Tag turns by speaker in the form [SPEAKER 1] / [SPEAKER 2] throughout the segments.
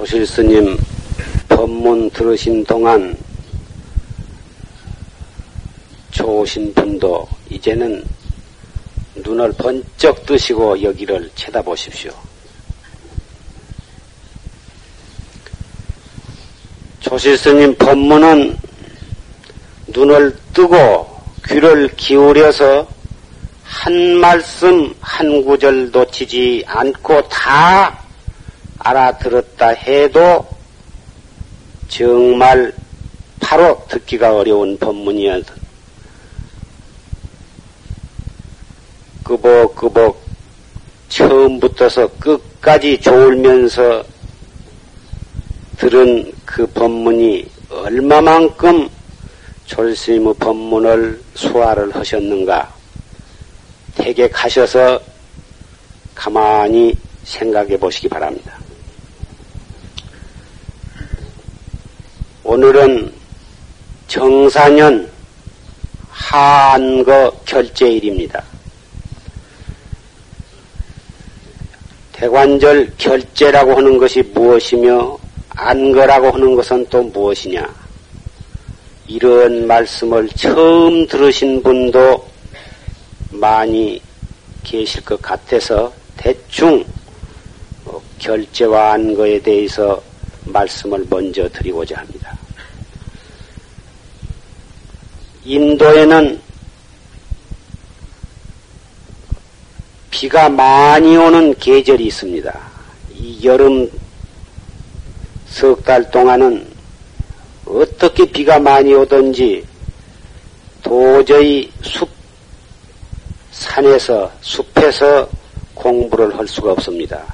[SPEAKER 1] 조실 스님 법문 들으신 동안 좋으신 분도 이제는 눈을 번쩍 뜨시고 여기를 쳐다보십시오. 조실 스님 법문은 눈을 뜨고 귀를 기울여서 한 말씀 한 구절 놓치지 않고 다 알아들었다 해도 정말 바로 듣기가 어려운 법문이어서 끄벅끄벅 처음부터서 끝까지 좋으면서 들은 그 법문이 얼마만큼 졸스님의 법문을 소화를 하셨는가 댁에 가셔서 가만히 생각해 보시기 바랍니다. 오늘은 정사년 한거 결제일입니다. 대관절 결제라고 하는 것이 무엇이며 안거라고 하는 것은 또 무엇이냐? 이런 말씀을 처음 들으신 분도 많이 계실 것 같아서 대충 어, 결제와 안거에 대해서 말씀을 먼저 드리고자 합니다. 인도에는 비가 많이 오는 계절이 있습니다. 이 여름 석 달 동안은 어떻게 비가 많이 오든지 도저히 숲, 산에서, 숲에서 공부를 할 수가 없습니다.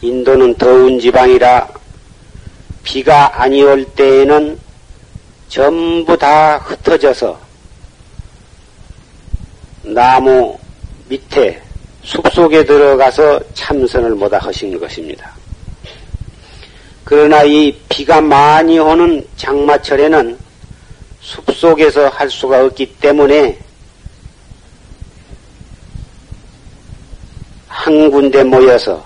[SPEAKER 1] 인도는 더운 지방이라 비가 아니 올 때에는 전부 다 흩어져서 나무 밑에 숲속에 들어가서 참선을 못하 하신 것입니다. 그러나 이 비가 많이 오는 장마철에는 숲속에서 할 수가 없기 때문에 한 군데 모여서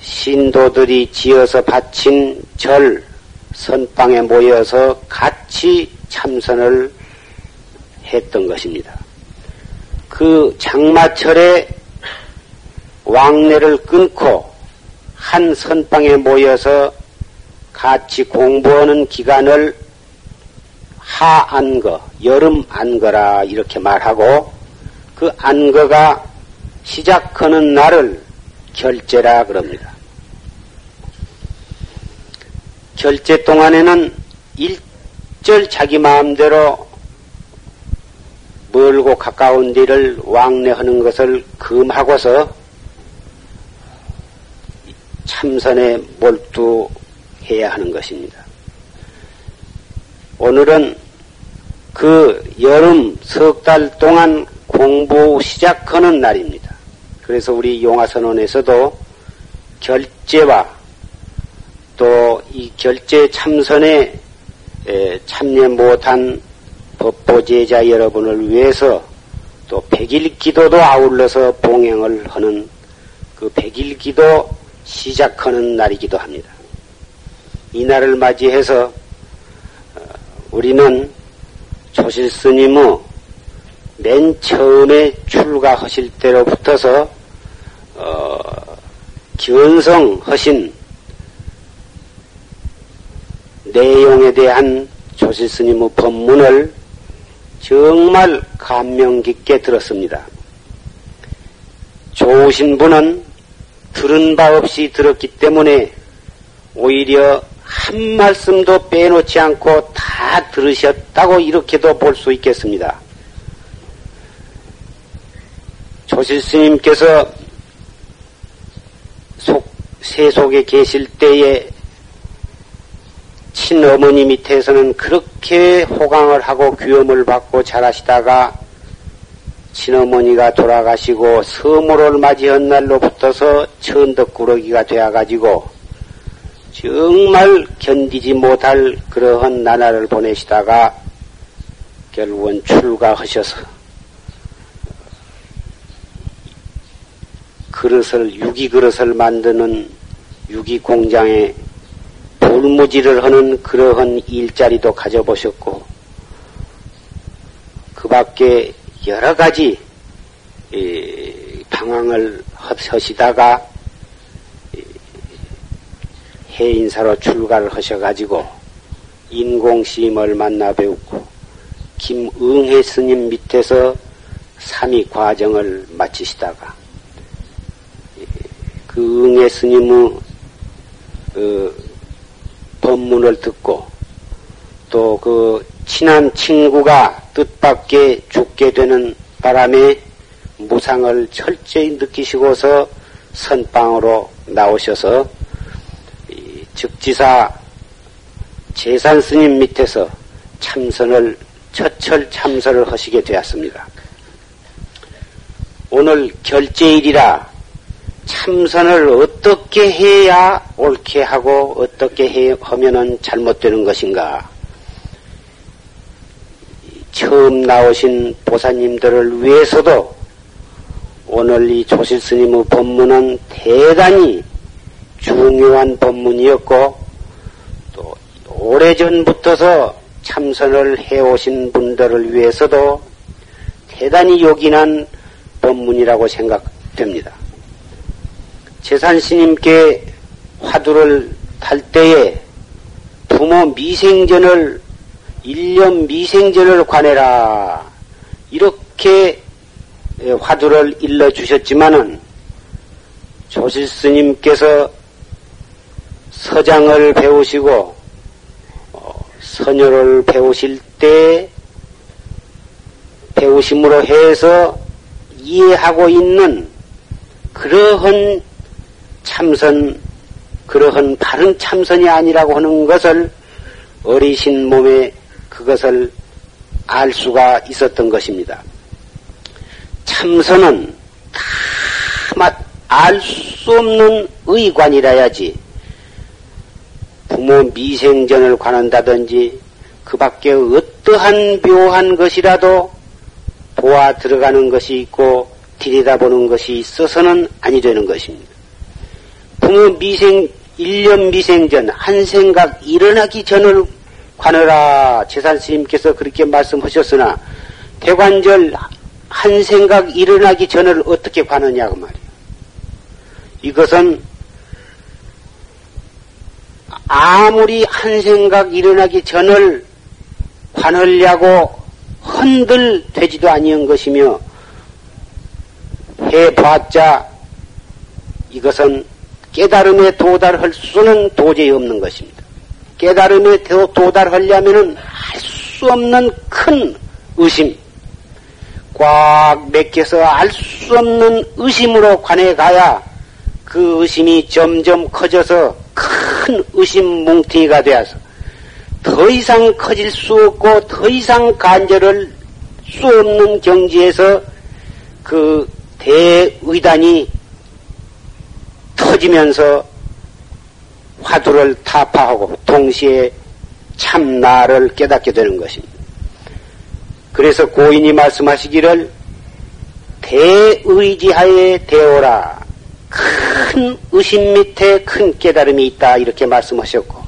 [SPEAKER 1] 신도들이 지어서 바친 절, 선방에 모여서 같이 참선을 했던 것입니다. 그 장마철에 왕래를 끊고 한 선방에 모여서 같이 공부하는 기간을 하안거, 여름 안거라 이렇게 말하고 그 안거가 시작하는 날을 결제라 그럽니다. 결제 동안에는 일절 자기 마음대로 멀고 가까운 데를 왕래하는 것을 금하고서 참선에 몰두해야 하는 것입니다. 오늘은 그 여름 석 달 동안 공부 시작하는 날입니다. 그래서 우리 용화선원에서도 결제와 또 이 결제 참선에 참여 못한 법보제자 여러분을 위해서 또 백일 기도도 아울러서 봉행을 하는 그 백일 기도 시작하는 날이기도 합니다. 이 날을 맞이해서 어, 우리는 조실 스님의 맨 처음에 출가하실 때로부터서 어, 견성하신 내용에 대한 조실 스님의 법문을 정말 감명 깊게 들었습니다. 좋으신 분은 들은 바 없이 들었기 때문에 오히려 한 말씀도 빼놓지 않고 다 들으셨다고 이렇게도 볼 수 있겠습니다. 조실 스님께서 속, 세속에 계실 때에 친어머니 밑에서는 그렇게 호강을 하고 귀염을 받고 자라시다가 친어머니가 돌아가시고 서모를 맞이한 날로부터서 천덕꾸러기가 되어가지고 정말 견디지 못할 그러한 나날을 보내시다가 결국은 출가하셔서 그릇을 유기 그릇을 만드는 유기 공장에 돌무지를 하는 그러한 일자리도 가져보셨고, 그 밖에 여러 가지 방황을 하시다가 해인사로 출가를 하셔가지고 인공심을 만나 배웠고 김응혜 스님 밑에서 삼위 과정을 마치시다가 그 응혜 스님의 그 법문을 듣고 또 그 친한 친구가 뜻밖에 죽게 되는 바람에 무상을 철저히 느끼시고서 선방으로 나오셔서 즉지사 재산 스님 밑에서 참선을 처철 참선을 하시게 되었습니다. 오늘 결제일이라 참선을 어떻게 해야 옳게 하고 어떻게 해, 하면은 잘못되는 것인가? 처음 나오신 보사님들을 위해서도 오늘 이 조실 스님의 법문은 대단히 중요한 법문이었고 또 오래전부터서 참선을 해오신 분들을 위해서도 대단히 요긴한 법문이라고 생각됩니다. 재산스님께 화두를 탈 때에 부모 미생전을 일년 미생전을 관해라. 이렇게 화두를 일러 주셨지만은 조실 스님께서 서장을 배우시고 어, 선녀를 배우실 때 배우심으로 해서 이해하고 있는 그러한 참선, 그러한 바른 참선이 아니라고 하는 것을 어리신 몸에 그것을 알 수가 있었던 것입니다. 참선은 다알 수 없는 의관이라야지 부모 미생전을 관한다든지 그 밖에 어떠한 묘한 것이라도 보아 들어가는 것이 있고 들여다보는 것이 있어서는 아니 되는 것입니다. 부모 미생, 1년 미생전, 한 생각 일어나기 전을 관하라 재산 스님께서 그렇게 말씀하셨으나 대관절 한 생각 일어나기 전을 어떻게 관하냐고 말이에요. 이것은 아무리 한 생각 일어나기 전을 관하려고 흔들 되지도 아니한 것이며 해봤자 이것은 깨달음에 도달할 수는 도저히 없는 것입니다. 깨달음에 도달하려면은 할 수 없는 큰 의심, 꽉 맥혀서 알 수 없는 의심으로 관해 가야 그 의심이 점점 커져서 큰 의심 뭉티가 되어서 더 이상 커질 수 없고 더 이상 간절할 수 없는 경지에서 그 대의단이 터지면서 화두를 타파하고 동시에 참 나를 깨닫게 되는 것입니다. 그래서 고인이 말씀하시기를 대의지하에 대오라 큰 의심 밑에 큰 깨달음이 있다 이렇게 말씀하셨고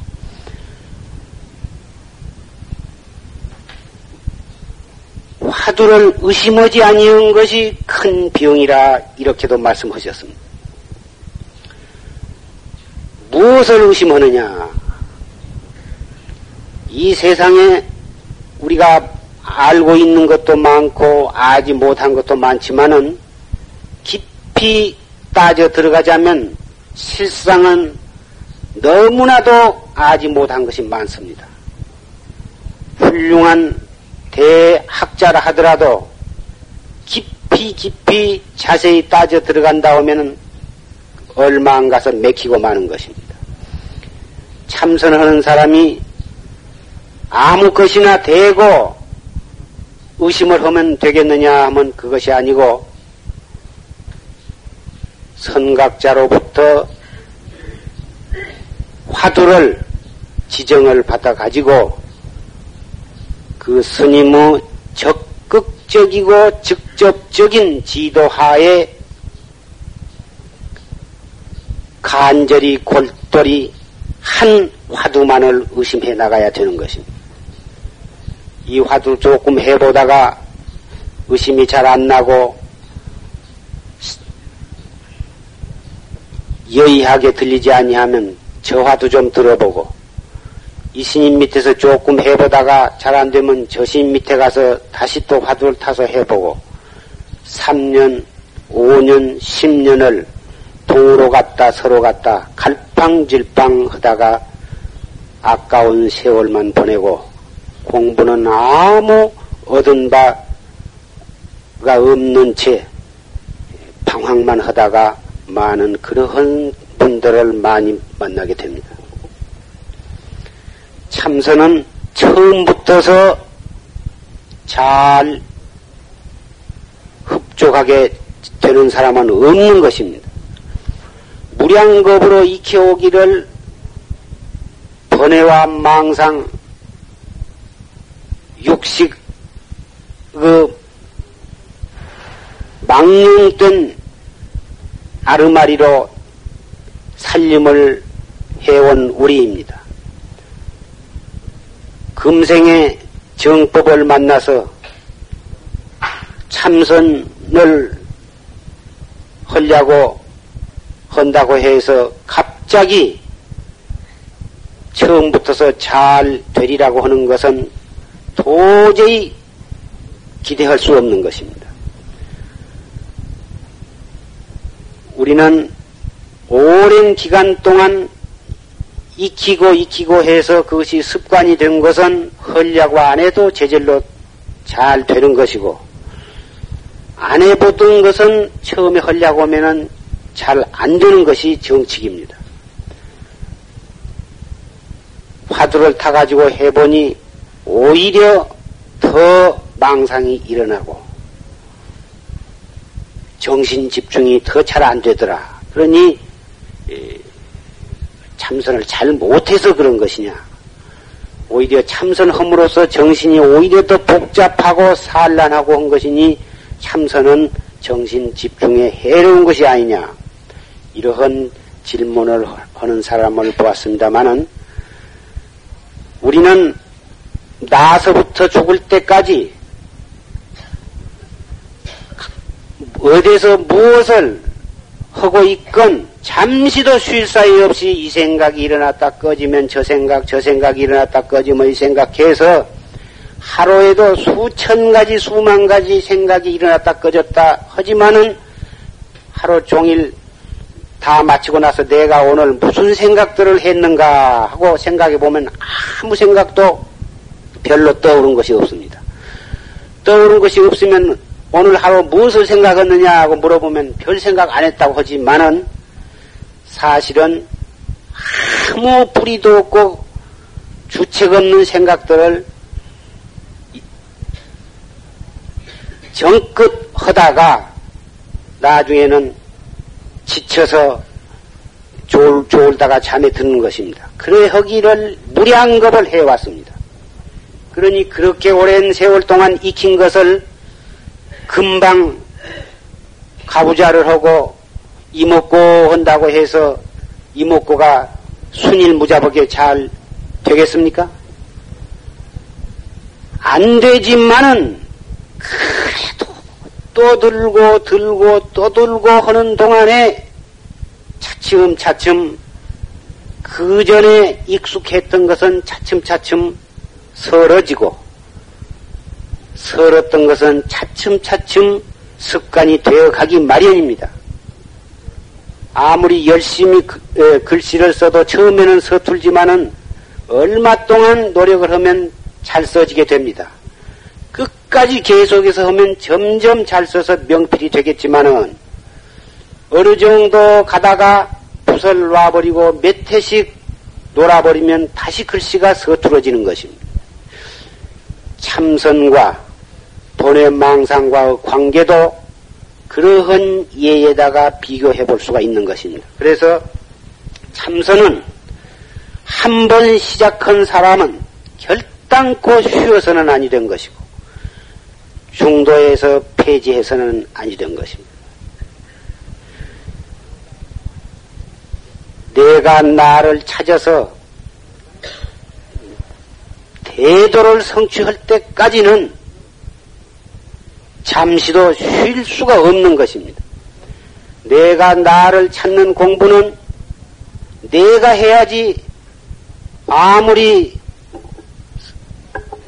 [SPEAKER 1] 화두를 의심하지 아니한 것이 큰 병이라 이렇게도 말씀하셨습니다. 무엇을 의심하느냐? 이 세상에 우리가 알고 있는 것도 많고 알지 못한 것도 많지만은 깊이 따져 들어가자면 실상은 너무나도 알지 못한 것이 많습니다. 훌륭한 대학자라 하더라도 깊이 깊이 자세히 따져 들어간다 하면은 얼마 안 가서 맥히고 마는 것입니다. 참선하는 사람이 아무 것이나 대고 의심을 하면 되겠느냐 하면 그것이 아니고 선각자로부터 화두를 지정을 받아 가지고 그 스님의 적극적이고 직접적인 지도하에 간절히 골똘히 한 화두만을 의심해 나가야 되는 것입니다. 이 화두 조금 해보다가 의심이 잘 안 나고 여의하게 들리지 아니하면 저 화두 좀 들어보고 이 스님 밑에서 조금 해보다가 잘 안 되면 저 스님 밑에 가서 다시 또 화두를 타서 해보고 3년, 5년, 10년을 동으로 갔다 서로 갔다 갈팡질팡 하다가 아까운 세월만 보내고 공부는 아무 얻은 바가 없는 채 방황만 하다가 많은 그러한 분들을 많이 만나게 됩니다. 참선은 처음부터서 잘 흡족하게 되는 사람은 없는 것입니다. 무량겁으로 익혀오기를 번뇌와 망상, 육식, 그, 망령된 아르마리로 살림을 해온 우리입니다. 금생에 정법을 만나서 참선을 하려고 한다고 해서 갑자기 처음부터서 잘 되리라고 하는 것은 도저히 기대할 수 없는 것입니다. 우리는 오랜 기간 동안 익히고 익히고 해서 그것이 습관이 된 것은 헐려고 안 해도 제절로 잘 되는 것이고 안 해보던 것은 처음에 헐려고 하면은 잘 안 되는 것이 정칙입니다. 화두를 타가지고 해보니 오히려 더 망상이 일어나고 정신 집중이 더 잘 안 되더라. 그러니 참선을 잘 못해서 그런 것이냐. 오히려 참선함으로써 정신이 오히려 더 복잡하고 산란하고 한 것이니 참선은 정신 집중에 해로운 것이 아니냐. 이러한 질문을 하는 사람을 보았습니다마는 우리는 나서부터 죽을 때까지 어디서 무엇을 하고 있건 잠시도 쉴 사이 없이 이 생각이 일어났다 꺼지면 저 생각, 저 생각이 일어났다 꺼지면 이 생각해서 하루에도 수천 가지, 수만 가지 생각이 일어났다 꺼졌다 하지만은 하루 종일 다 마치고 나서 내가 오늘 무슨 생각들을 했는가 하고 생각해 보면 아무 생각도 별로 떠오른 것이 없습니다. 떠오른 것이 없으면 오늘 하루 무엇을 생각했느냐 하고 물어보면 별 생각 안 했다고 하지만은 사실은 아무 뿌리도 없고 주책 없는 생각들을 정끝 하다가 나중에는 지쳐서 졸, 졸다가 잠에 드는 것입니다. 그래 허기를 무량겁을 해왔습니다. 그러니 그렇게 오랜 세월 동안 익힌 것을 금방 가부자를 하고 이목고 한다고 해서 이목고가 순일무자복에 잘 되겠습니까? 안 되지만은 그래도 또 들고 들고 또 들고 하는 동안에 차츰 차츰 그 전에 익숙했던 것은 차츰차츰 서러지고 서렀던 것은 차츰차츰 습관이 되어 가기 마련입니다. 아무리 열심히 그, 글씨를 써도 처음에는 서툴지만은 얼마 동안 노력을 하면 잘 써지게 됩니다. 끝까지 계속해서 하면 점점 잘 써서 명필이 되겠지만은 어느 정도 가다가 붓을 놔버리고 몇 해씩 놀아버리면 다시 글씨가 서툴어지는 것입니다. 참선과 돈의 망상과의 관계도 그러한 예에다가 비교해 볼 수가 있는 것입니다. 그래서 참선은 한 번 시작한 사람은 결단코 쉬어서는 아니 된 것이고 중도에서 폐지해서는 아니 된 것입니다. 내가 나를 찾아서 대도를 성취할 때까지는 잠시도 쉴 수가 없는 것입니다. 내가 나를 찾는 공부는 내가 해야지 아무리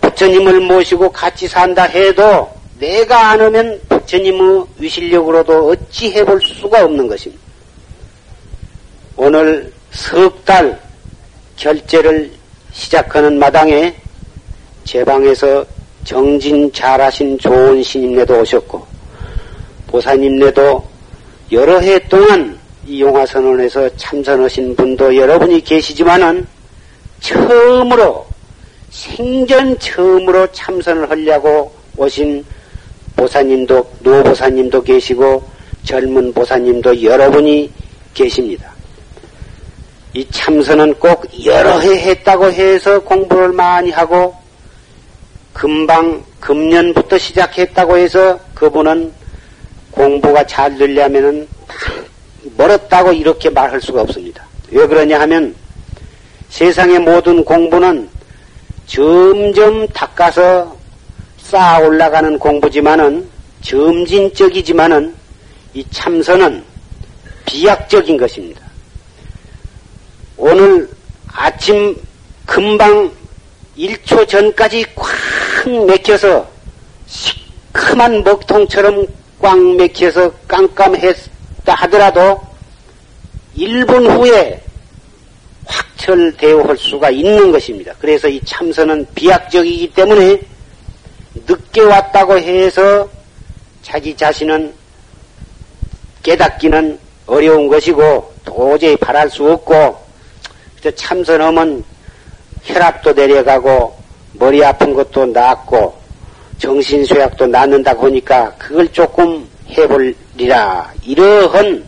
[SPEAKER 1] 부처님을 모시고 같이 산다 해도 내가 안 하면 부처님의 위실력으로도 어찌 해볼 수가 없는 것입니다. 오늘 석 달 결제를 시작하는 마당에 제 방에서 정진 잘하신 좋은 신임네도 오셨고 보사님네도 여러 해 동안 이 용화선언에서 참선하신 분도 여러분이 계시지만은 처음으로 생전 처음으로 참선을 하려고 오신 보사님도 노보사님도 계시고 젊은 보사님도 여러분이 계십니다. 이 참선은 꼭 여러 해 했다고 해서 공부를 많이 하고 금방 금년부터 시작했다고 해서 그분은 공부가 잘 되려면은 멀었다고 이렇게 말할 수가 없습니다. 왜 그러냐 하면 세상의 모든 공부는 점점 닦아서 쌓아 올라가는 공부지만은 점진적이지만은 이 참선은 비약적인 것입니다. 오늘 아침 금방 1초 전까지 꽉 맥혀서 시큼한 먹통처럼 꽉 맥혀서 깜깜했다 하더라도 1분 후에 확철대오할 수가 있는 것입니다. 그래서 이 참선은 비약적이기 때문에 늦게 왔다고 해서 자기 자신은 깨닫기는 어려운 것이고 도저히 바랄 수 없고 참선하면 혈압도 내려가고 머리 아픈 것도 낫고 정신쇠약도 낫는다고 하니까 그걸 조금 해볼리라 이러한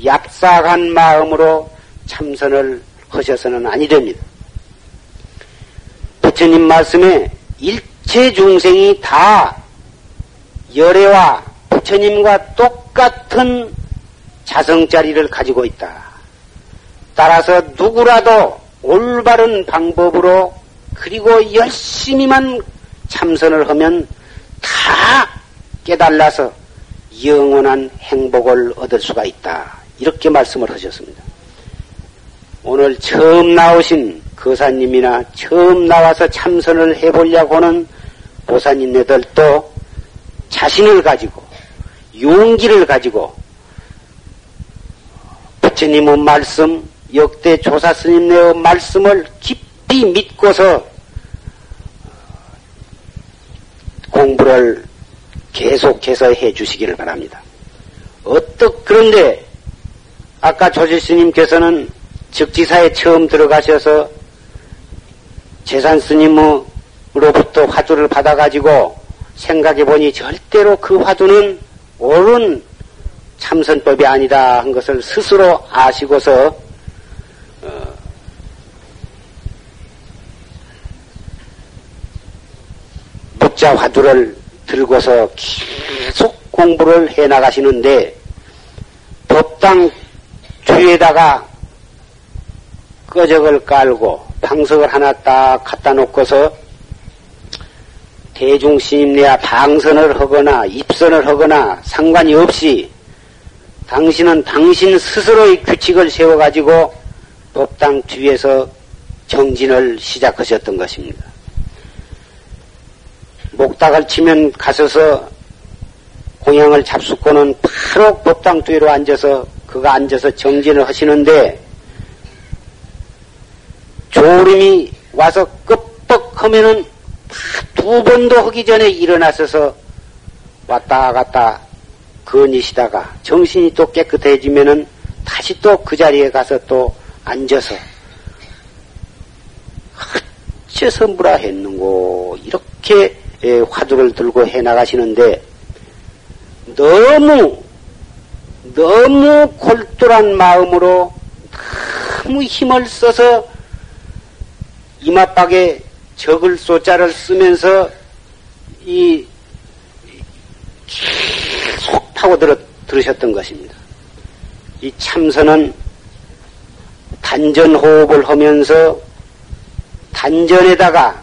[SPEAKER 1] 얍삭한 마음으로 참선을 하셔서는 아니 됩니다. 부처님 말씀에 일체 중생이 다 열애와 부처님과 똑같은 자성자리를 가지고 있다. 따라서 누구라도 올바른 방법으로 그리고 열심히만 참선을 하면 다 깨달아서 영원한 행복을 얻을 수가 있다. 이렇게 말씀을 하셨습니다. 오늘 처음 나오신 거사님이나 처음 나와서 참선을 해보려고 하는 보사님네들도 자신을 가지고 용기를 가지고 부처님의 말씀, 역대 조사 스님네의 말씀을 깊이 믿고서 공부를 계속해서 해 주시기를 바랍니다. 어떻 그런데 아까 조지 스님께서는 즉지사에 처음 들어가셔서 재산 스님으로부터 화두를 받아가지고 생각해 보니 절대로 그 화두는 옳은 참선법이 아니다 한 것을 스스로 아시고서 묵자 화두를 들고서 계속 공부를 해 나가시는데 법당 뒤에다가 꺼적을 깔고 방석을 하나 딱 갖다 놓고서 대중신임내야 방선을 하거나 입선을 하거나 상관이 없이 당신은 당신 스스로의 규칙을 세워가지고 법당 뒤에서 정진을 시작하셨던 것입니다. 목닥을 치면 가서서 공양을 잡수고는 바로 법당 뒤로 앉아서 그가 앉아서 정진을 하시는데 조림이 와서 끄뻑 하면은 두 번도 하기 전에 일어나서서 왔다 갔다 거니시다가 정신이 또 깨끗해지면은 다시 또 그 자리에 가서 또 앉아서 어째서 뭐라 했는고 이렇게 예, 화두를 들고 해 나가시는데 너무 너무 골똘한 마음으로 너무 힘을 써서 이마박에 적을 쏘자를 쓰면서 이 계속 파고 들어, 들으셨던 것입니다. 이 참선은 단전 호흡을 하면서 단전에다가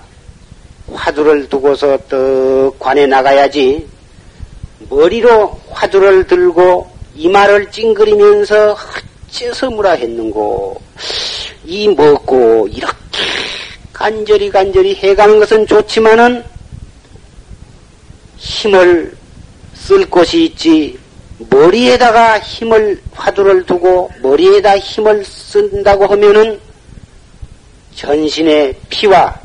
[SPEAKER 1] 화두를 두고서 떡 관에 나가야지 머리로 화두를 들고 이마를 찡그리면서 어째서 무라 했는고. 이 먹고 이렇게 간절히 간절히 해가는 것은 좋지만은 힘을 쓸 곳이 있지 머리에다가 힘을 화두를 두고 머리에다 힘을 쓴다고 하면은 전신의 피와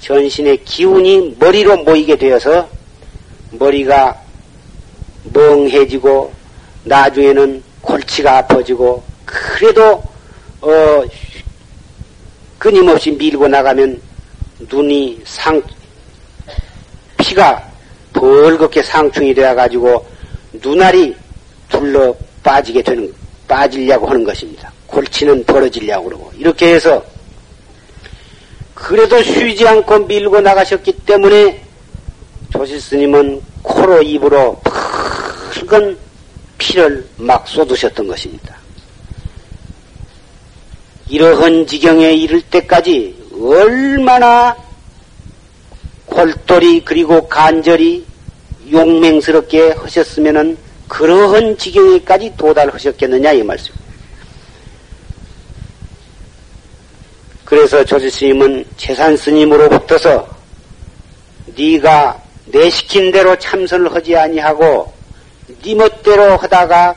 [SPEAKER 1] 전신의 기운이 머리로 모이게 되어서 머리가 멍해지고 나중에는 골치가 아파지고 그래도 어 끊임없이 밀고 나가면 눈이 상 피가 벌겋게 상충이 되어 가지고 눈알이 둘러 빠지게 되는 빠지려고 하는 것입니다. 골치는 벌어지려고 그러고 이렇게 해서 그래도 쉬지 않고 밀고 나가셨기 때문에 조실 스님은 코로 입으로 붉은 피를 막 쏟으셨던 것입니다. 이러한 지경에 이를 때까지 얼마나 골똘히 그리고 간절히 용맹스럽게 하셨으면은 그러한 지경에까지 도달하셨겠느냐 이 말씀. 그래서 조지 스님은 재산 스님으로부터서 네가 내 시킨 대로 참선을 하지 아니하고 네 멋대로 하다가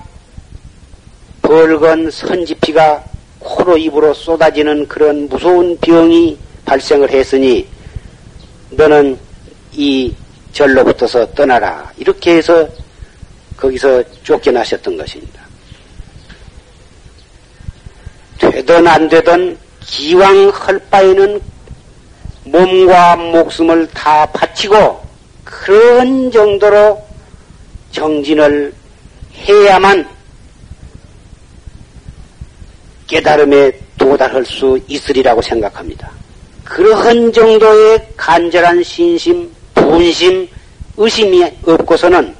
[SPEAKER 1] 벌건 선지피가 코로 입으로 쏟아지는 그런 무서운 병이 발생을 했으니 너는 이 절로부터서 떠나라 이렇게 해서 거기서 쫓겨나셨던 것입니다. 되든 안 되든 기왕 할 바에는 몸과 목숨을 다 바치고 그런 정도로 정진을 해야만 깨달음에 도달할 수 있으리라고 생각합니다. 그러한 정도의 간절한 신심, 분심, 의심이 없고서는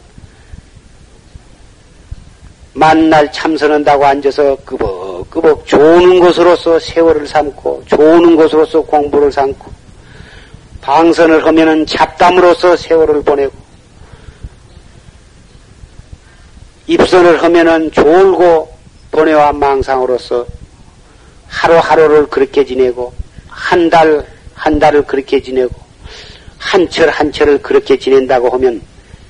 [SPEAKER 1] 만날 참선한다고 앉아서 끄벅 끄벅 좋은 것으로서 세월을 삼고 좋은 것으로서 공부를 삼고 방선을 하면은 잡담으로서 세월을 보내고 입선을 하면은 졸고 보내와 망상으로서 하루하루를 그렇게 지내고 한 달, 한 달을 그렇게 지내고 한 철 한 철을 그렇게 지낸다고 하면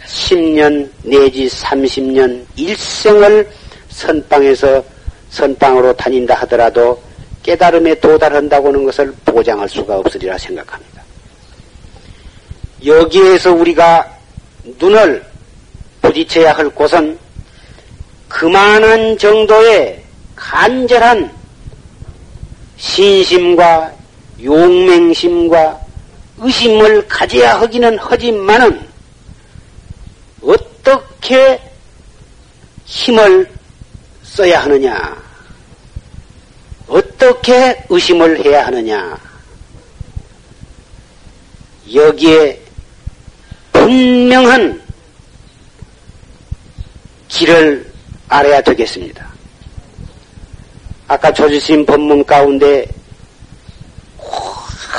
[SPEAKER 1] 10년 내지 30년 일생을 선방에서 선방으로 다닌다 하더라도 깨달음에 도달한다고 하는 것을 보장할 수가 없으리라 생각합니다. 여기에서 우리가 눈을 부딪혀야 할 곳은 그만한 정도의 간절한 신심과 용맹심과 의심을 가져야 하기는 하지만은 어떻게 힘을 써야 하느냐? 어떻게 의심을 해야 하느냐? 여기에 분명한 길을 알아야 되겠습니다. 아까 조지심 법문 가운데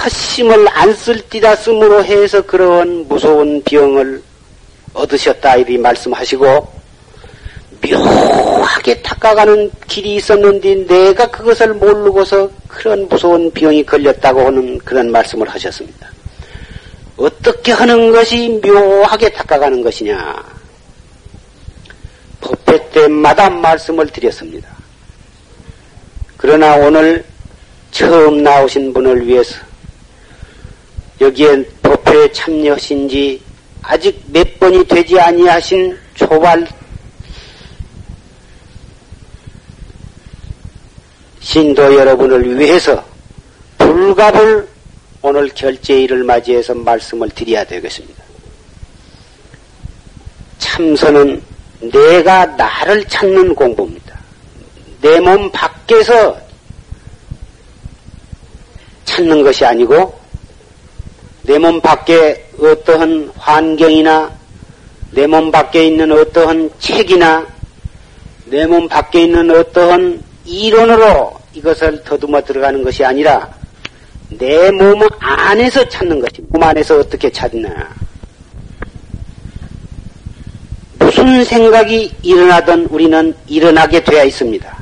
[SPEAKER 1] 헛심을 안 쓸디다 쓰므로 해서 그런 무서운 병을 얻으셨다 이리 말씀하시고 묘하게 닦아가는 길이 있었는데 내가 그것을 모르고서 그런 무서운 병이 걸렸다고 하는 그런 말씀을 하셨습니다. 어떻게 하는 것이 묘하게 닦아가는 것이냐? 법회 때마다 말씀을 드렸습니다. 그러나 오늘 처음 나오신 분을 위해서 여기에 법회에 참여하신 지 아직 몇 번이 되지 아니하신 초발 신도 여러분을 위해서 불갑을 오늘 결제일을 맞이해서 말씀을 드려야 되겠습니다. 참선은 내가 나를 찾는 공부입니다. 내 몸 밖에서 찾는 것이 아니고 내 몸 밖에 어떠한 환경이나 내 몸 밖에 있는 어떠한 책이나 내 몸 밖에 있는 어떠한 이론으로 이것을 더듬어 들어가는 것이 아니라 내 몸 안에서 찾는 것입니다. 몸 안에서 어떻게 찾느냐. 무슨 생각이 일어나든 우리는 일어나게 되어 있습니다.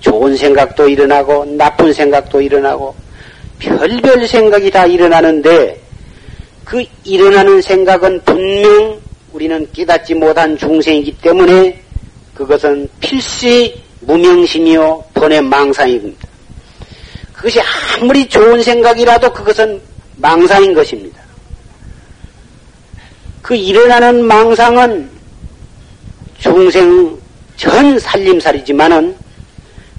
[SPEAKER 1] 좋은 생각도 일어나고 나쁜 생각도 일어나고 별별 생각이 다 일어나는데 그 일어나는 생각은 분명 우리는 깨닫지 못한 중생이기 때문에 그것은 필시 무명심이요 번의 망상입니다. 그것이 아무리 좋은 생각이라도 그것은 망상인 것입니다. 그 일어나는 망상은 중생 전 살림살이지만은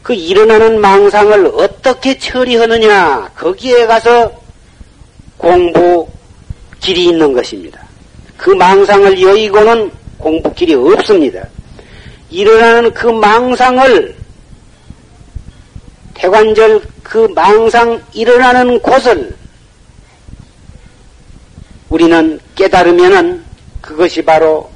[SPEAKER 1] 그 일어나는 망상을 어떻게 처리하느냐 거기에 가서 공부 길이 있는 것입니다. 그 망상을 여의고는 공부 길이 없습니다. 일어나는 그 망상을 태관절 그 망상 일어나는 곳을 우리는 깨달으면은 그것이 바로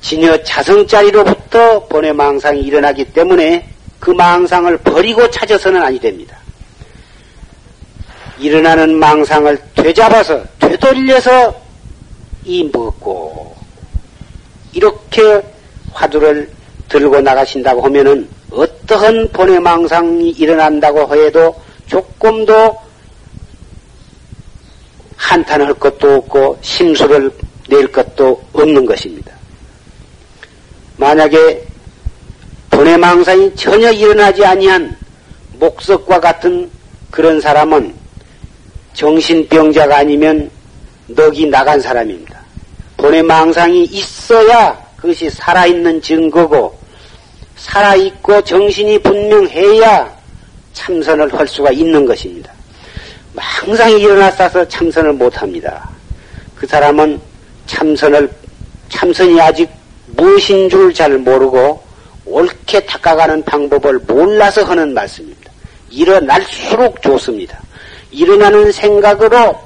[SPEAKER 1] 진여 자성자리로부터 본의 망상이 일어나기 때문에 그 망상을 버리고 찾아서는 아니 됩니다. 일어나는 망상을 되잡아서 되돌려서 이 먹고 이렇게 화두를 들고 나가신다고 하면은 어떠한 본의 망상이 일어난다고 해도 조금도 한탄할 것도 없고 심수를 낼 것도 없는 것입니다. 만약에 본의 망상이 전혀 일어나지 아니한 목석과 같은 그런 사람은 정신병자가 아니면 넋이 나간 사람입니다. 본의 망상이 있어야 그것이 살아있는 증거고 살아있고 정신이 분명해야 참선을 할 수가 있는 것입니다. 망상이 일어났어서 참선을 못합니다. 그 사람은 참선을 참선이 아직 무엇인 줄 잘 모르고 옳게 닦아가는 방법을 몰라서 하는 말씀입니다. 일어날수록 좋습니다. 일어나는 생각으로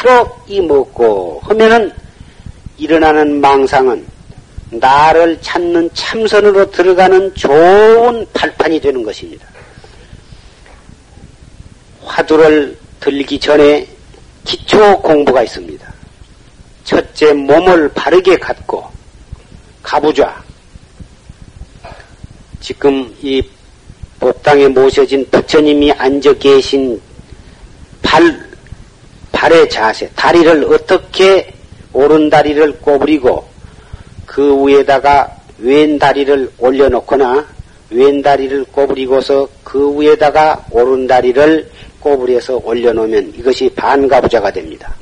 [SPEAKER 1] 바로 이먹고 하면은 일어나는 망상은 나를 찾는 참선으로 들어가는 좋은 발판이 되는 것입니다. 화두를 들기 전에 기초 공부가 있습니다. 첫째 몸을 바르게 갖고 가부좌 지금 이 법당에 모셔진 부처님이 앉아 계신 발, 발의 자세, 다리를 어떻게 오른 다리를 꼬부리고 그 위에다가 왼 다리를 올려놓거나 왼 다리를 꼬부리고서 그 위에다가 오른 다리를 꼬부려서 올려놓으면 이것이 반가부자가 됩니다.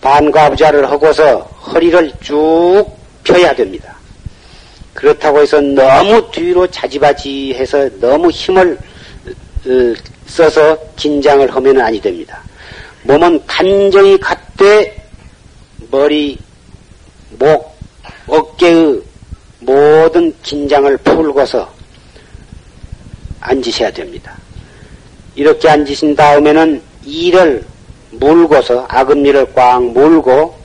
[SPEAKER 1] 반가부자를 하고서 허리를 쭉 펴야 됩니다. 그렇다고 해서 너무 뒤로 자지바지 해서 너무 힘을 어, 써서 긴장을 하면 아니 됩니다. 몸은 단정히 갖되 머리, 목, 어깨의 모든 긴장을 풀고서 앉으셔야 됩니다. 이렇게 앉으신 다음에는 이를 물고서 아금니를 꽉 물고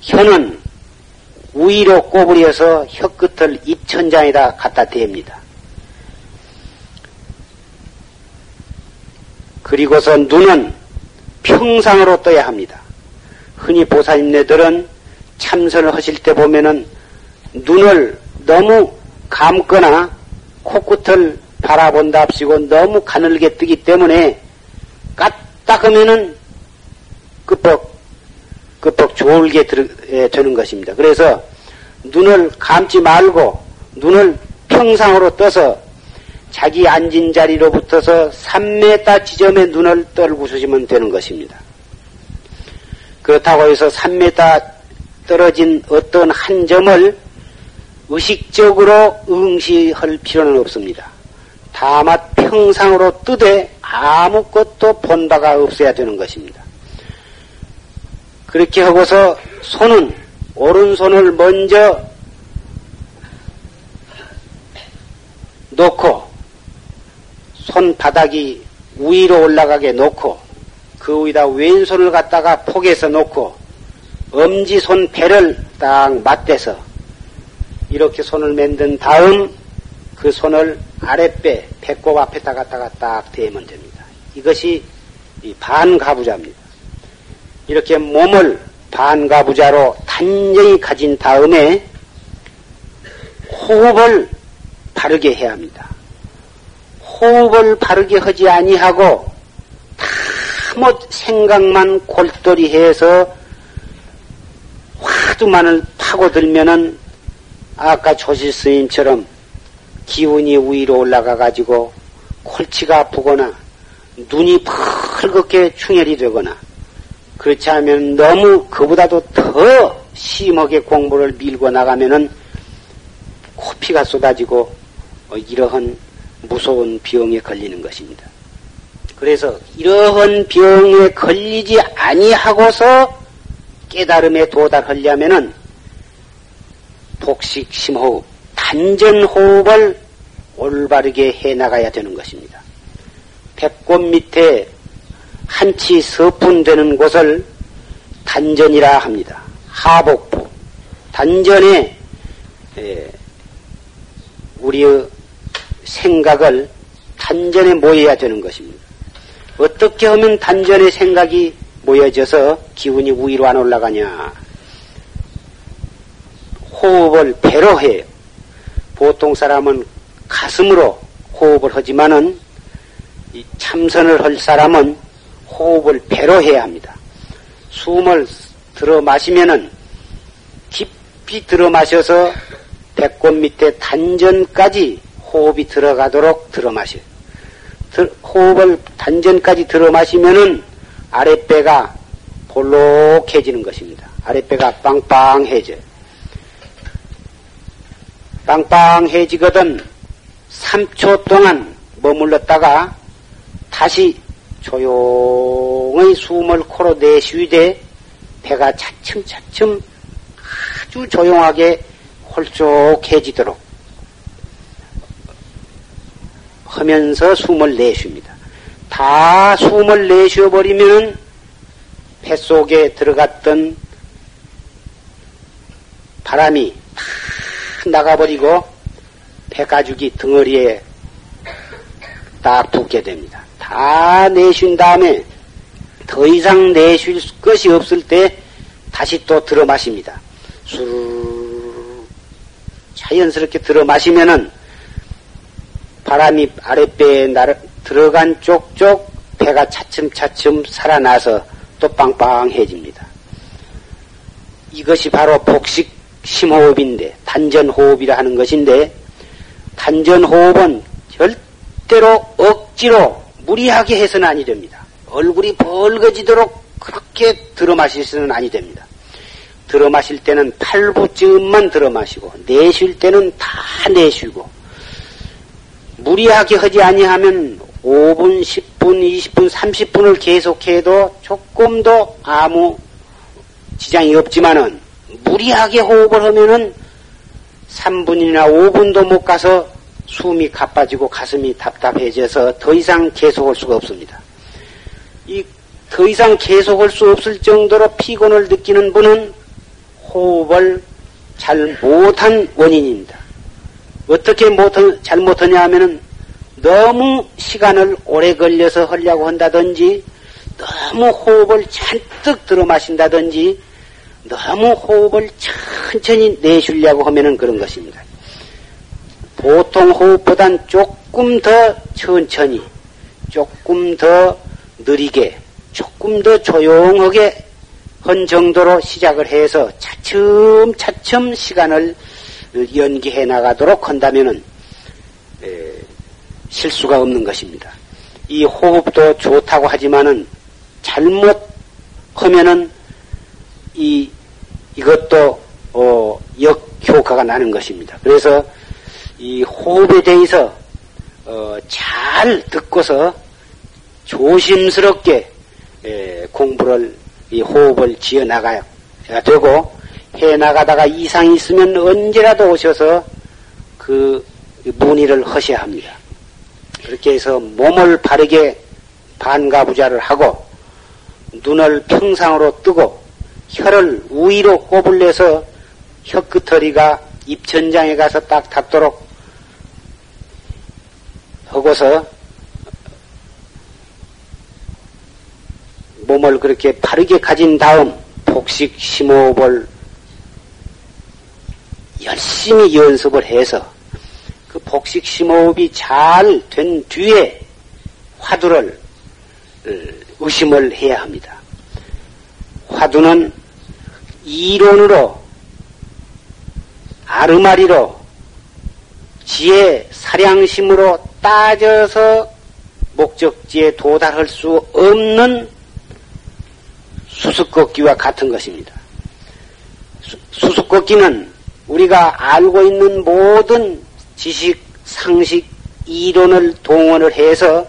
[SPEAKER 1] 혀는 위로 꼬부려서 혀끝을 입천장에다 갖다 댑니다. 그리고서 눈은 평상으로 떠야 합니다. 흔히 보살님네들은 참선을 하실 때 보면은 눈을 너무 감거나 코끝을 바라본답시고 너무 가늘게 뜨기 때문에 까딱하면은 끄뻑 끄뻑 졸게 되는 것입니다. 그래서 눈을 감지 말고 눈을 평상으로 떠서 자기 앉은 자리로부터서 3m 지점에 눈을 떨구시면 되는 것입니다. 그렇다고 해서 3m 떨어진 어떤 한 점을 의식적으로 응시할 필요는 없습니다. 다만 평상으로 뜨되 아무것도 본 바가 없어야 되는 것입니다. 그렇게 하고서 손은 오른손을 먼저 놓고 손바닥이 위로 올라가게 놓고 그 위에다 왼손을 갖다가 포개서 놓고 엄지 손 배를 딱 맞대서 이렇게 손을 만든 다음 그 손을 아랫배, 배꼽 앞에다 갖다가 딱 대면 됩니다. 이것이 반가부자입니다. 이렇게 몸을 반가부자로 단정히 가진 다음에 호흡을 바르게 해야 합니다. 호흡을 바르게 하지 아니하고 다못 생각만 골똘히 해서 화두만을 파고들면은 아까 조실 스님처럼 기운이 위로 올라가 가지고 골치가 아프거나 눈이 펄겋게 충혈이 되거나 그렇지 않으면 너무 그보다도 더 심하게 공부를 밀고 나가면은 코피가 쏟아지고 어, 이러한 무서운 병에 걸리는 것입니다. 그래서 이러한 병에 걸리지 아니하고서 깨달음에 도달하려면은 복식 심호흡, 단전 호흡을 올바르게 해 나가야 되는 것입니다. 배꼽 밑에 한치 서푼 되는 곳을 단전이라 합니다. 하복부. 단전에 우리의 생각을 단전에 모여야 되는 것입니다. 어떻게 하면 단전의 생각이 모여져서 기운이 위로 안 올라가냐? 호흡을 배로 해요. 보통 사람은 가슴으로 호흡을 하지만은 참선을 할 사람은 호흡을 배로 해야 합니다. 숨을 들어 마시면은 깊이 들어 마셔서 배꼽 밑에 단전까지 호흡이 들어가도록 들어 마셔요. 호흡을 단전까지 들어 마시면은 아랫배가 볼록해지는 것입니다. 아랫배가 빵빵해져요. 빵빵해지거든 3초 동안 머물렀다가 다시 조용히 숨을 코로 내쉬되 배가 차츰차츰 아주 조용하게 홀쭉해지도록 하면서 숨을 내쉽니다. 다 숨을 내쉬어버리면 뱃속에 들어갔던 바람이 다 나가버리고 배가죽이 덩어리에 딱 붙게 됩니다. 다 내쉰 다음에 더 이상 내쉴 것이 없을 때 다시 또 들어 마십니다. 술 자연스럽게 들어 마시면은 바람이 아랫배에 날, 들어간 쪽쪽 배가 차츰차츰 살아나서 또 빵빵해집니다. 이것이 바로 복식 심호흡인데 단전호흡이라 하는 것인데 단전호흡은 절대로 억지로 무리하게 해서는 아니 됩니다. 얼굴이 벌거지도록 그렇게 들어 마실 수는 아니 됩니다. 들어 마실 때는 팔부쯤만 들어 마시고 내쉴 때는 다 내쉬고 무리하게 하지 아니하면 5분, 10분, 20분, 30분을 계속해도 조금도 아무 지장이 없지만은 무리하게 호흡을 하면은 3분이나 5분도 못 가서 숨이 가빠지고 가슴이 답답해져서 더 이상 계속할 수가 없습니다. 이 더 이상 계속할 수 없을 정도로 피곤을 느끼는 분은 호흡을 잘 못한 원인입니다. 어떻게 못한, 잘못하냐 하면은 너무 시간을 오래 걸려서 하려고 한다든지 너무 호흡을 잔뜩 들어 마신다든지 너무 호흡을 천천히 내쉬려고 하면은 그런 것입니다. 보통 호흡보단 조금 더 천천히, 조금 더 느리게, 조금 더 조용하게 한 정도로 시작을 해서 차츰차츰 시간을 연기해 나가도록 한다면은 실수가 없는 것입니다. 이 호흡도 좋다고 하지만은 잘못 하면은 이 이것도 어, 역효과가 나는 것입니다. 그래서 이 호흡에 대해서 어, 잘 듣고서 조심스럽게 에, 공부를 이 호흡을 지어 나가야 되고 해 나가다가 이상이 있으면 언제라도 오셔서 그 문의를 하셔야 합니다. 그렇게 해서 몸을 바르게 반가부자를 하고 눈을 평상으로 뜨고 혀를 위로 꼽을 내서 혀끝허리가 입천장에 가서 딱 닿도록 하고서 몸을 그렇게 바르게 가진 다음 복식 심호흡을 열심히 연습을 해서 그 복식 심호흡이 잘 된 뒤에 화두를 어, 의심을 해야 합니다. 화두는 이론으로 아르마리로 지혜 사량심으로 따져서 목적지에 도달할 수 없는 수수꺾기와 같은 것입니다. 수, 수꺾기는 우리가 알고 있는 모든 지식, 상식, 이론을 동원을 해서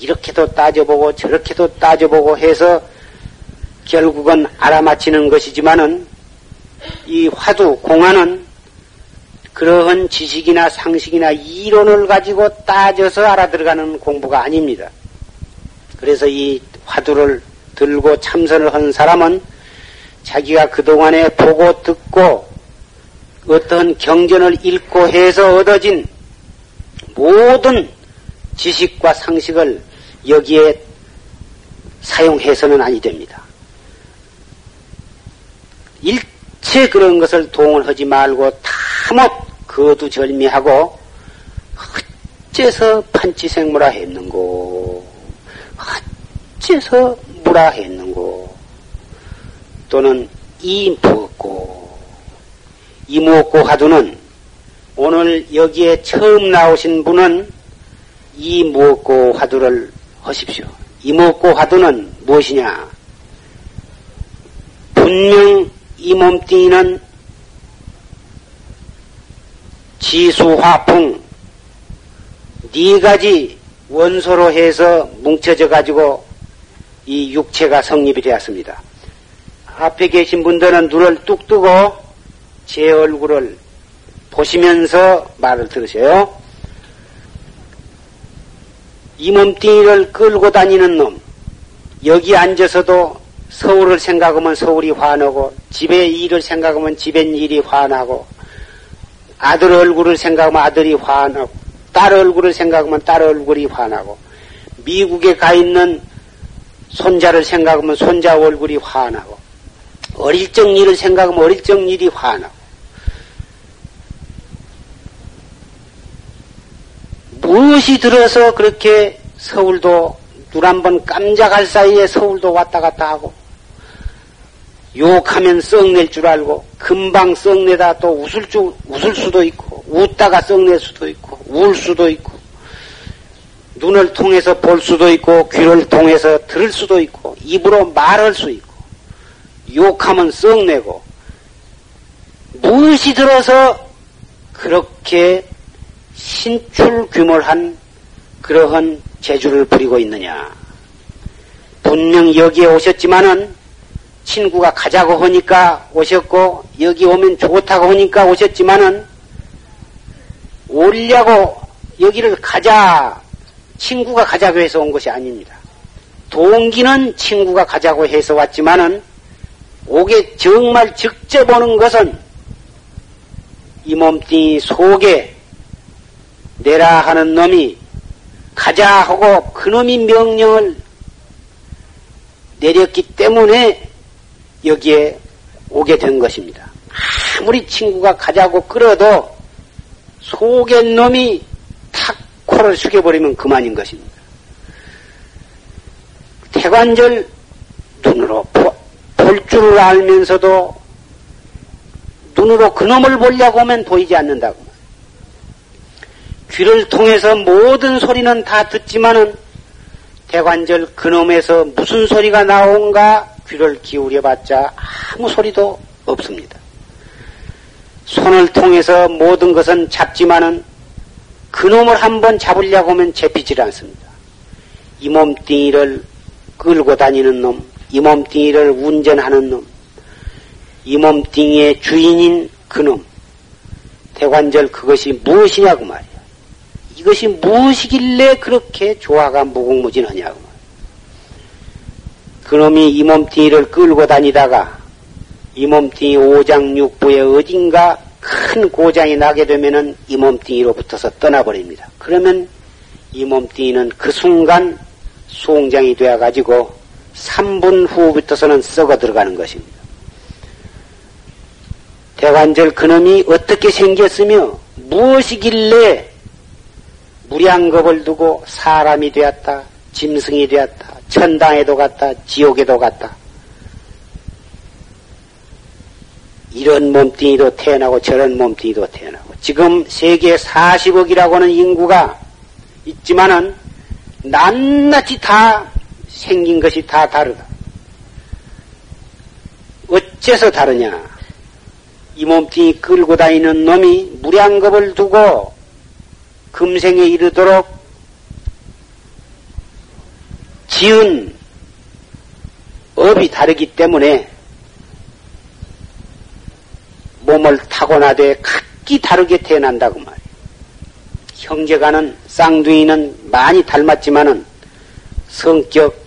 [SPEAKER 1] 이렇게도 따져보고 저렇게도 따져보고 해서 결국은 알아맞히는 것이지만은 이 화두, 공안은 그러한 지식이나 상식이나 이론을 가지고 따져서 알아들어가는 공부가 아닙니다. 그래서 이 화두를 들고 참선을 한 사람은 자기가 그동안에 보고 듣고 어떤 경전을 읽고 해서 얻어진 모든 지식과 상식을 여기에 사용해서는 아니 됩니다. 일체 그런 것을 동원하지 말고 다못 거두절미하고 어째서 판치생무라 했는고 어째서 무라 했는고 또는 이 무엇고 이 무엇고 하두는 오늘 여기에 처음 나오신 분은 이 무엇고 화두를 하십시오. 이 무엇고 화두는 무엇이냐? 분명 이 몸뚱이는 지수화풍 네 가지 원소로 해서 뭉쳐져 가지고 이 육체가 성립이 되었습니다. 앞에 계신 분들은 눈을 뚝 뜨고 제 얼굴을 보시면서 말을 들으세요. 이 몸뚱이를 끌고 다니는 놈, 여기 앉아서도 서울을 생각하면 서울이 화나고, 집의 일을 생각하면 집의 일이 화나고, 아들 얼굴을 생각하면 아들이 화나고, 딸 얼굴을 생각하면 딸 얼굴이 화나고, 미국에 가 있는 손자를 생각하면 손자 얼굴이 화나고, 어릴 적 일을 생각하면 어릴 적 일이 화나고, 무엇이 들어서 그렇게 서울도 눈 한 번 깜짝할 사이에 서울도 왔다 갔다 하고 욕하면 썩낼 줄 알고 금방 썩내다 또 웃을 줄 웃을 수도 있고 웃다가 썩낼 수도 있고 울 수도 있고 눈을 통해서 볼 수도 있고 귀를 통해서 들을 수도 있고 입으로 말할 수 있고 욕하면 썩내고 무엇이 들어서 그렇게 신출규몰한 그러한 재주를 부리고 있느냐. 분명 여기에 오셨지만은 친구가 가자고 하니까 오셨고 여기 오면 좋다고 하니까 오셨지만은 오려고 여기를 가자 친구가 가자고 해서 온 것이 아닙니다. 동기는 친구가 가자고 해서 왔지만은 오게 정말 직접 오는 것은 이 몸뚱이 속에 내라 하는 놈이 가자 하고 그놈이 명령을 내렸기 때문에 여기에 오게 된 것입니다. 아무리 친구가 가자고 끌어도 속의 놈이 탁 코를 숙여버리면 그만인 것입니다. 태관절 눈으로 볼 줄을 알면서도 눈으로 그놈을 보려고 하면 보이지 않는다고. 귀를 통해서 모든 소리는 다 듣지만은 대관절 그놈에서 무슨 소리가 나온가 귀를 기울여 봤자 아무 소리도 없습니다. 손을 통해서 모든 것은 잡지만은 그놈을 한번 잡으려고 하면 잡히질 않습니다. 이 몸뚱이를 끌고 다니는 놈, 이 몸뚱이를 운전하는 놈, 이 몸뚱이의 주인인 그놈, 대관절 그것이 무엇이냐고 말이야. 이것이 무엇이길래 그렇게 조화가 무궁무진하냐고. 그놈이 이 몸뚱이를 끌고 다니다가 이 몸뚱이 오장육부에 어딘가 큰 고장이 나게 되면은 이 몸뚱이로부터서 떠나버립니다. 그러면 이 몸뚱이는 그 순간 수홍장이 되어가지고 3분 후부터서는 썩어 들어가는 것입니다. 대관절 그놈이 어떻게 생겼으며 무엇이길래 무량겁을 두고 사람이 되었다, 짐승이 되었다, 천당에도 갔다, 지옥에도 갔다. 이런 몸뚱이도 태어나고 저런 몸뚱이도 태어나고 지금 세계 40억이라고 하는 인구가 있지만은 낱낱이 다 생긴 것이 다 다르다. 어째서 다르냐? 이 몸뚱이 끌고 다니는 놈이 무량겁을 두고 금생에 이르도록 지은 업이 다르기 때문에 몸을 타고나되 각기 다르게 태어난다고 말이에요. 형제가는 쌍둥이는 많이 닮았지만은 성격까지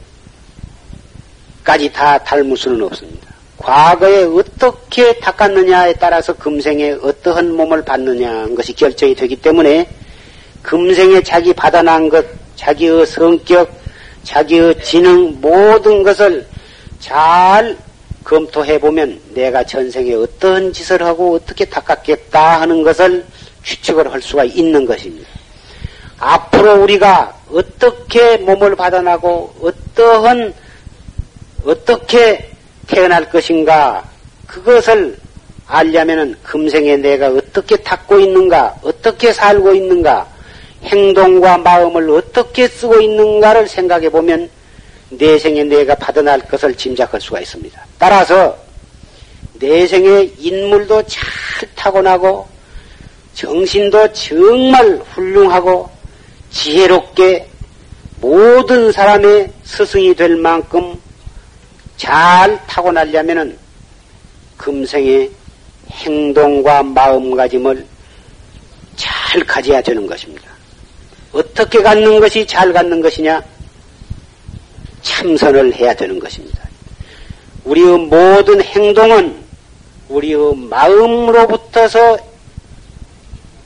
[SPEAKER 1] 다 닮을 수는 없습니다. 과거에 어떻게 닦았느냐에 따라서 금생에 어떠한 몸을 받느냐는 것이 결정이 되기 때문에 금생에 자기 받아난 것, 자기의 성격, 자기의 지능 모든 것을 잘 검토해 보면 내가 전생에 어떤 짓을 하고 어떻게 닦았겠다 하는 것을 추측을 할 수가 있는 것입니다. 앞으로 우리가 어떻게 몸을 받아나고 어떠한 어떻게 태어날 것인가 그것을 알려면은 금생에 내가 어떻게 닦고 있는가 어떻게 살고 있는가 행동과 마음을 어떻게 쓰고 있는가를 생각해 보면 내생에 내가 받아날 것을 짐작할 수가 있습니다. 따라서 내생의 인물도 잘 타고나고 정신도 정말 훌륭하고 지혜롭게 모든 사람의 스승이 될 만큼 잘 타고나려면은 금생의 행동과 마음가짐을 잘 가져야 되는 것입니다. 어떻게 갖는 것이 잘 갖는 것이냐? 참선을 해야 되는 것입니다. 우리의 모든 행동은 우리의 마음으로부터서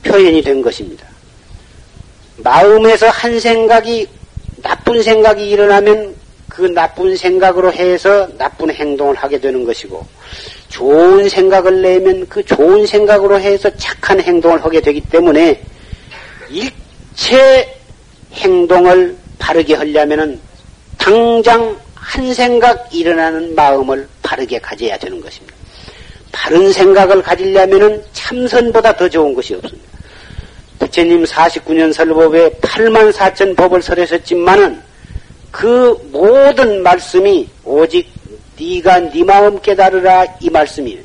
[SPEAKER 1] 표현이 된 것입니다. 마음에서 한 생각이 나쁜 생각이 일어나면 그 나쁜 생각으로 해서 나쁜 행동을 하게 되는 것이고 좋은 생각을 내면 그 좋은 생각으로 해서 착한 행동을 하게 되기 때문에 일 체 행동을 바르게 하려면은 당장 한 생각 일어나는 마음을 바르게 가져야 되는 것입니다. 바른 생각을 가지려면은 참선보다 더 좋은 것이 없습니다. 부처님 49년 설법에 8만 4천 법을 설하셨지만은 그 모든 말씀이 오직 네가 네 마음 깨달으라 이 말씀이에요.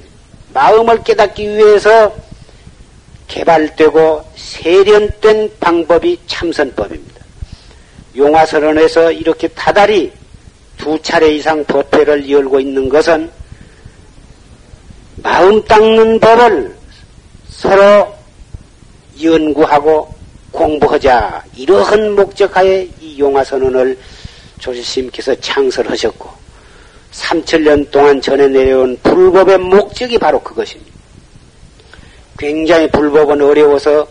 [SPEAKER 1] 마음을 깨닫기 위해서 개발되고 세련된 방법이 참선법입니다. 용화선언에서 이렇게 다달이 두 차례 이상 법회를 열고 있는 것은 마음 닦는 법을 서로 연구하고 공부하자 이러한 목적하에 이 용화선언을 조실스님께서 창설하셨고 삼천년 동안 전해 내려온 불법의 목적이 바로 그것입니다. 굉장히 불법은 어려워서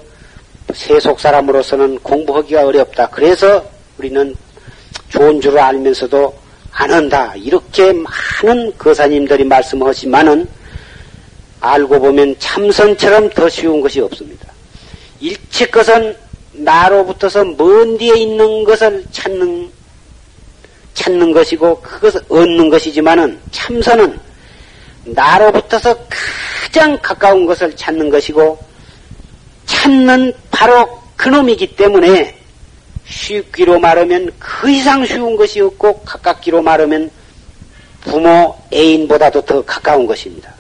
[SPEAKER 1] 세속 사람으로서는 공부하기가 어렵다. 그래서 우리는 좋은 줄 알면서도 안 한다. 이렇게 많은 거사님들이 말씀하시만은 알고 보면 참선처럼 더 쉬운 것이 없습니다. 일체 것은 나로부터서 먼 뒤에 있는 것을 찾는 찾는 것이고 그것을 얻는 것이지만은 참선은 나로부터서 가장 가까운 것을 찾는 것이고 찾는 바로 그놈이기 때문에 쉽기로 말하면 그 이상 쉬운 것이 없고 가깝기로 말하면 부모 애인보다도 더 가까운 것입니다.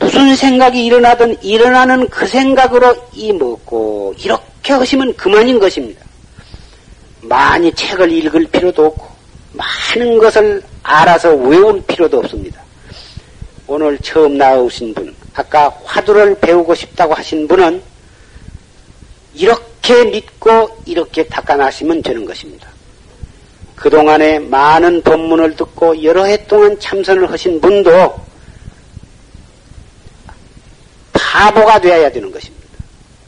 [SPEAKER 1] 무슨 생각이 일어나든 일어나는 그 생각으로 이 먹고 이렇게 하시면 그만인 것입니다. 많이 책을 읽을 필요도 없고 많은 것을 알아서 외울 필요도 없습니다. 오늘 처음 나오신 분, 아까 화두를 배우고 싶다고 하신 분은 이렇게 믿고 이렇게 닦아나시면 되는 것입니다. 그동안에 많은 법문을 듣고 여러 해 동안 참선을 하신 분도 바보가 되어야 되는 것입니다.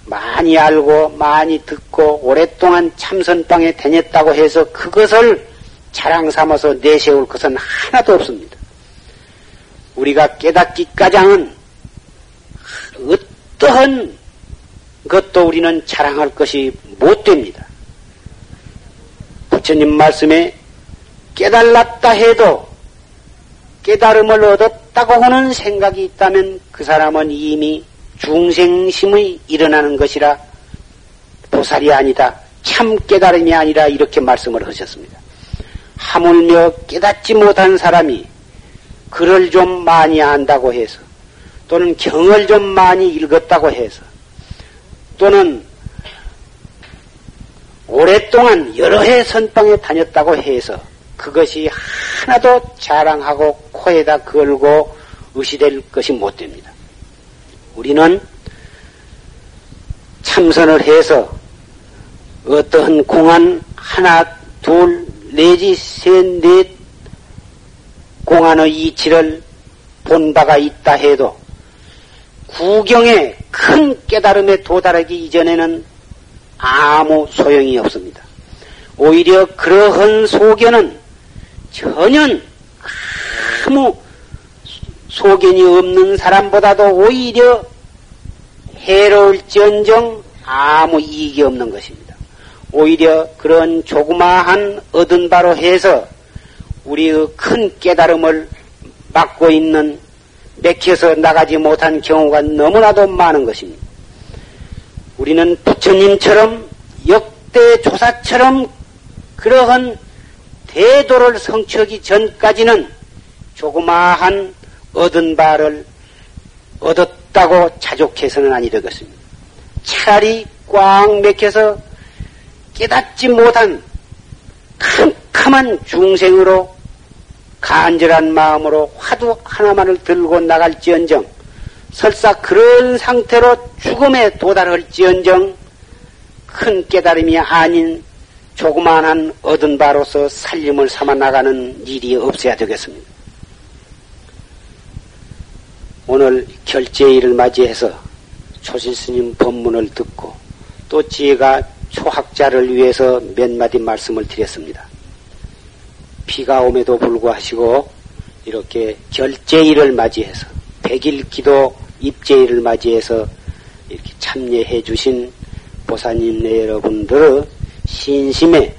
[SPEAKER 1] 많이 알고 많이 듣고 오랫동안 참선방에 다녔다고 해서 그것을 자랑 삼아서 내세울 것은 하나도 없습니다. 우리가 깨닫기까장은 어떠한 것도 우리는 자랑할 것이 못 됩니다. 부처님 말씀에 깨달았다 해도 깨달음을 얻었다고 하는 생각이 있다면 그 사람은 이미 중생심의 일어나는 것이라 보살이 아니다. 참 깨달음이 아니라 이렇게 말씀을 하셨습니다. 하물며 깨닫지 못한 사람이 글을 좀 많이 안다고 해서 또는 경을 좀 많이 읽었다고 해서 또는 오랫동안 여러 해 선방에 다녔다고 해서 그것이 하나도 자랑하고 코에다 걸고 의시될 것이 못 됩니다. 우리는 참선을 해서 어떠한 공안 하나, 둘, 내지 셋, 넷 공안의 이치를 본 바가 있다 해도 구경에 큰 깨달음에 도달하기 이전에는 아무 소용이 없습니다. 오히려 그러한 소견은 전혀 아무 소견이 없는 사람보다도 오히려 해로울지언정 아무 이익이 없는 것입니다. 오히려 그런 조그마한 얻은 바로 해서 우리의 큰 깨달음을 막고 있는 맥혀서 나가지 못한 경우가 너무나도 많은 것입니다. 우리는 부처님처럼 역대 조사처럼 그러한 대도를 성취하기 전까지는 조그마한 얻은 바를 얻었다고 자족해서는 아니 되겠습니다. 차라리 꽉 맥혀서 깨닫지 못한 캄캄한 중생으로 간절한 마음으로 화두 하나만을 들고 나갈지언정 설사 그런 상태로 죽음에 도달할지언정 큰 깨달음이 아닌 조그만한 얻은 바로서 살림을 삼아 나가는 일이 없어야 되겠습니다. 오늘 결제일을 맞이해서 초실스님 법문을 듣고 또 제가 초학자를 위해서 몇 마디 말씀을 드렸습니다. 비가 오에도 불구하시고 이렇게 결제일을 맞이해서 백일 기도 입제일을 맞이해서 이렇게 참여해 주신 보사님 여러분들의 신심에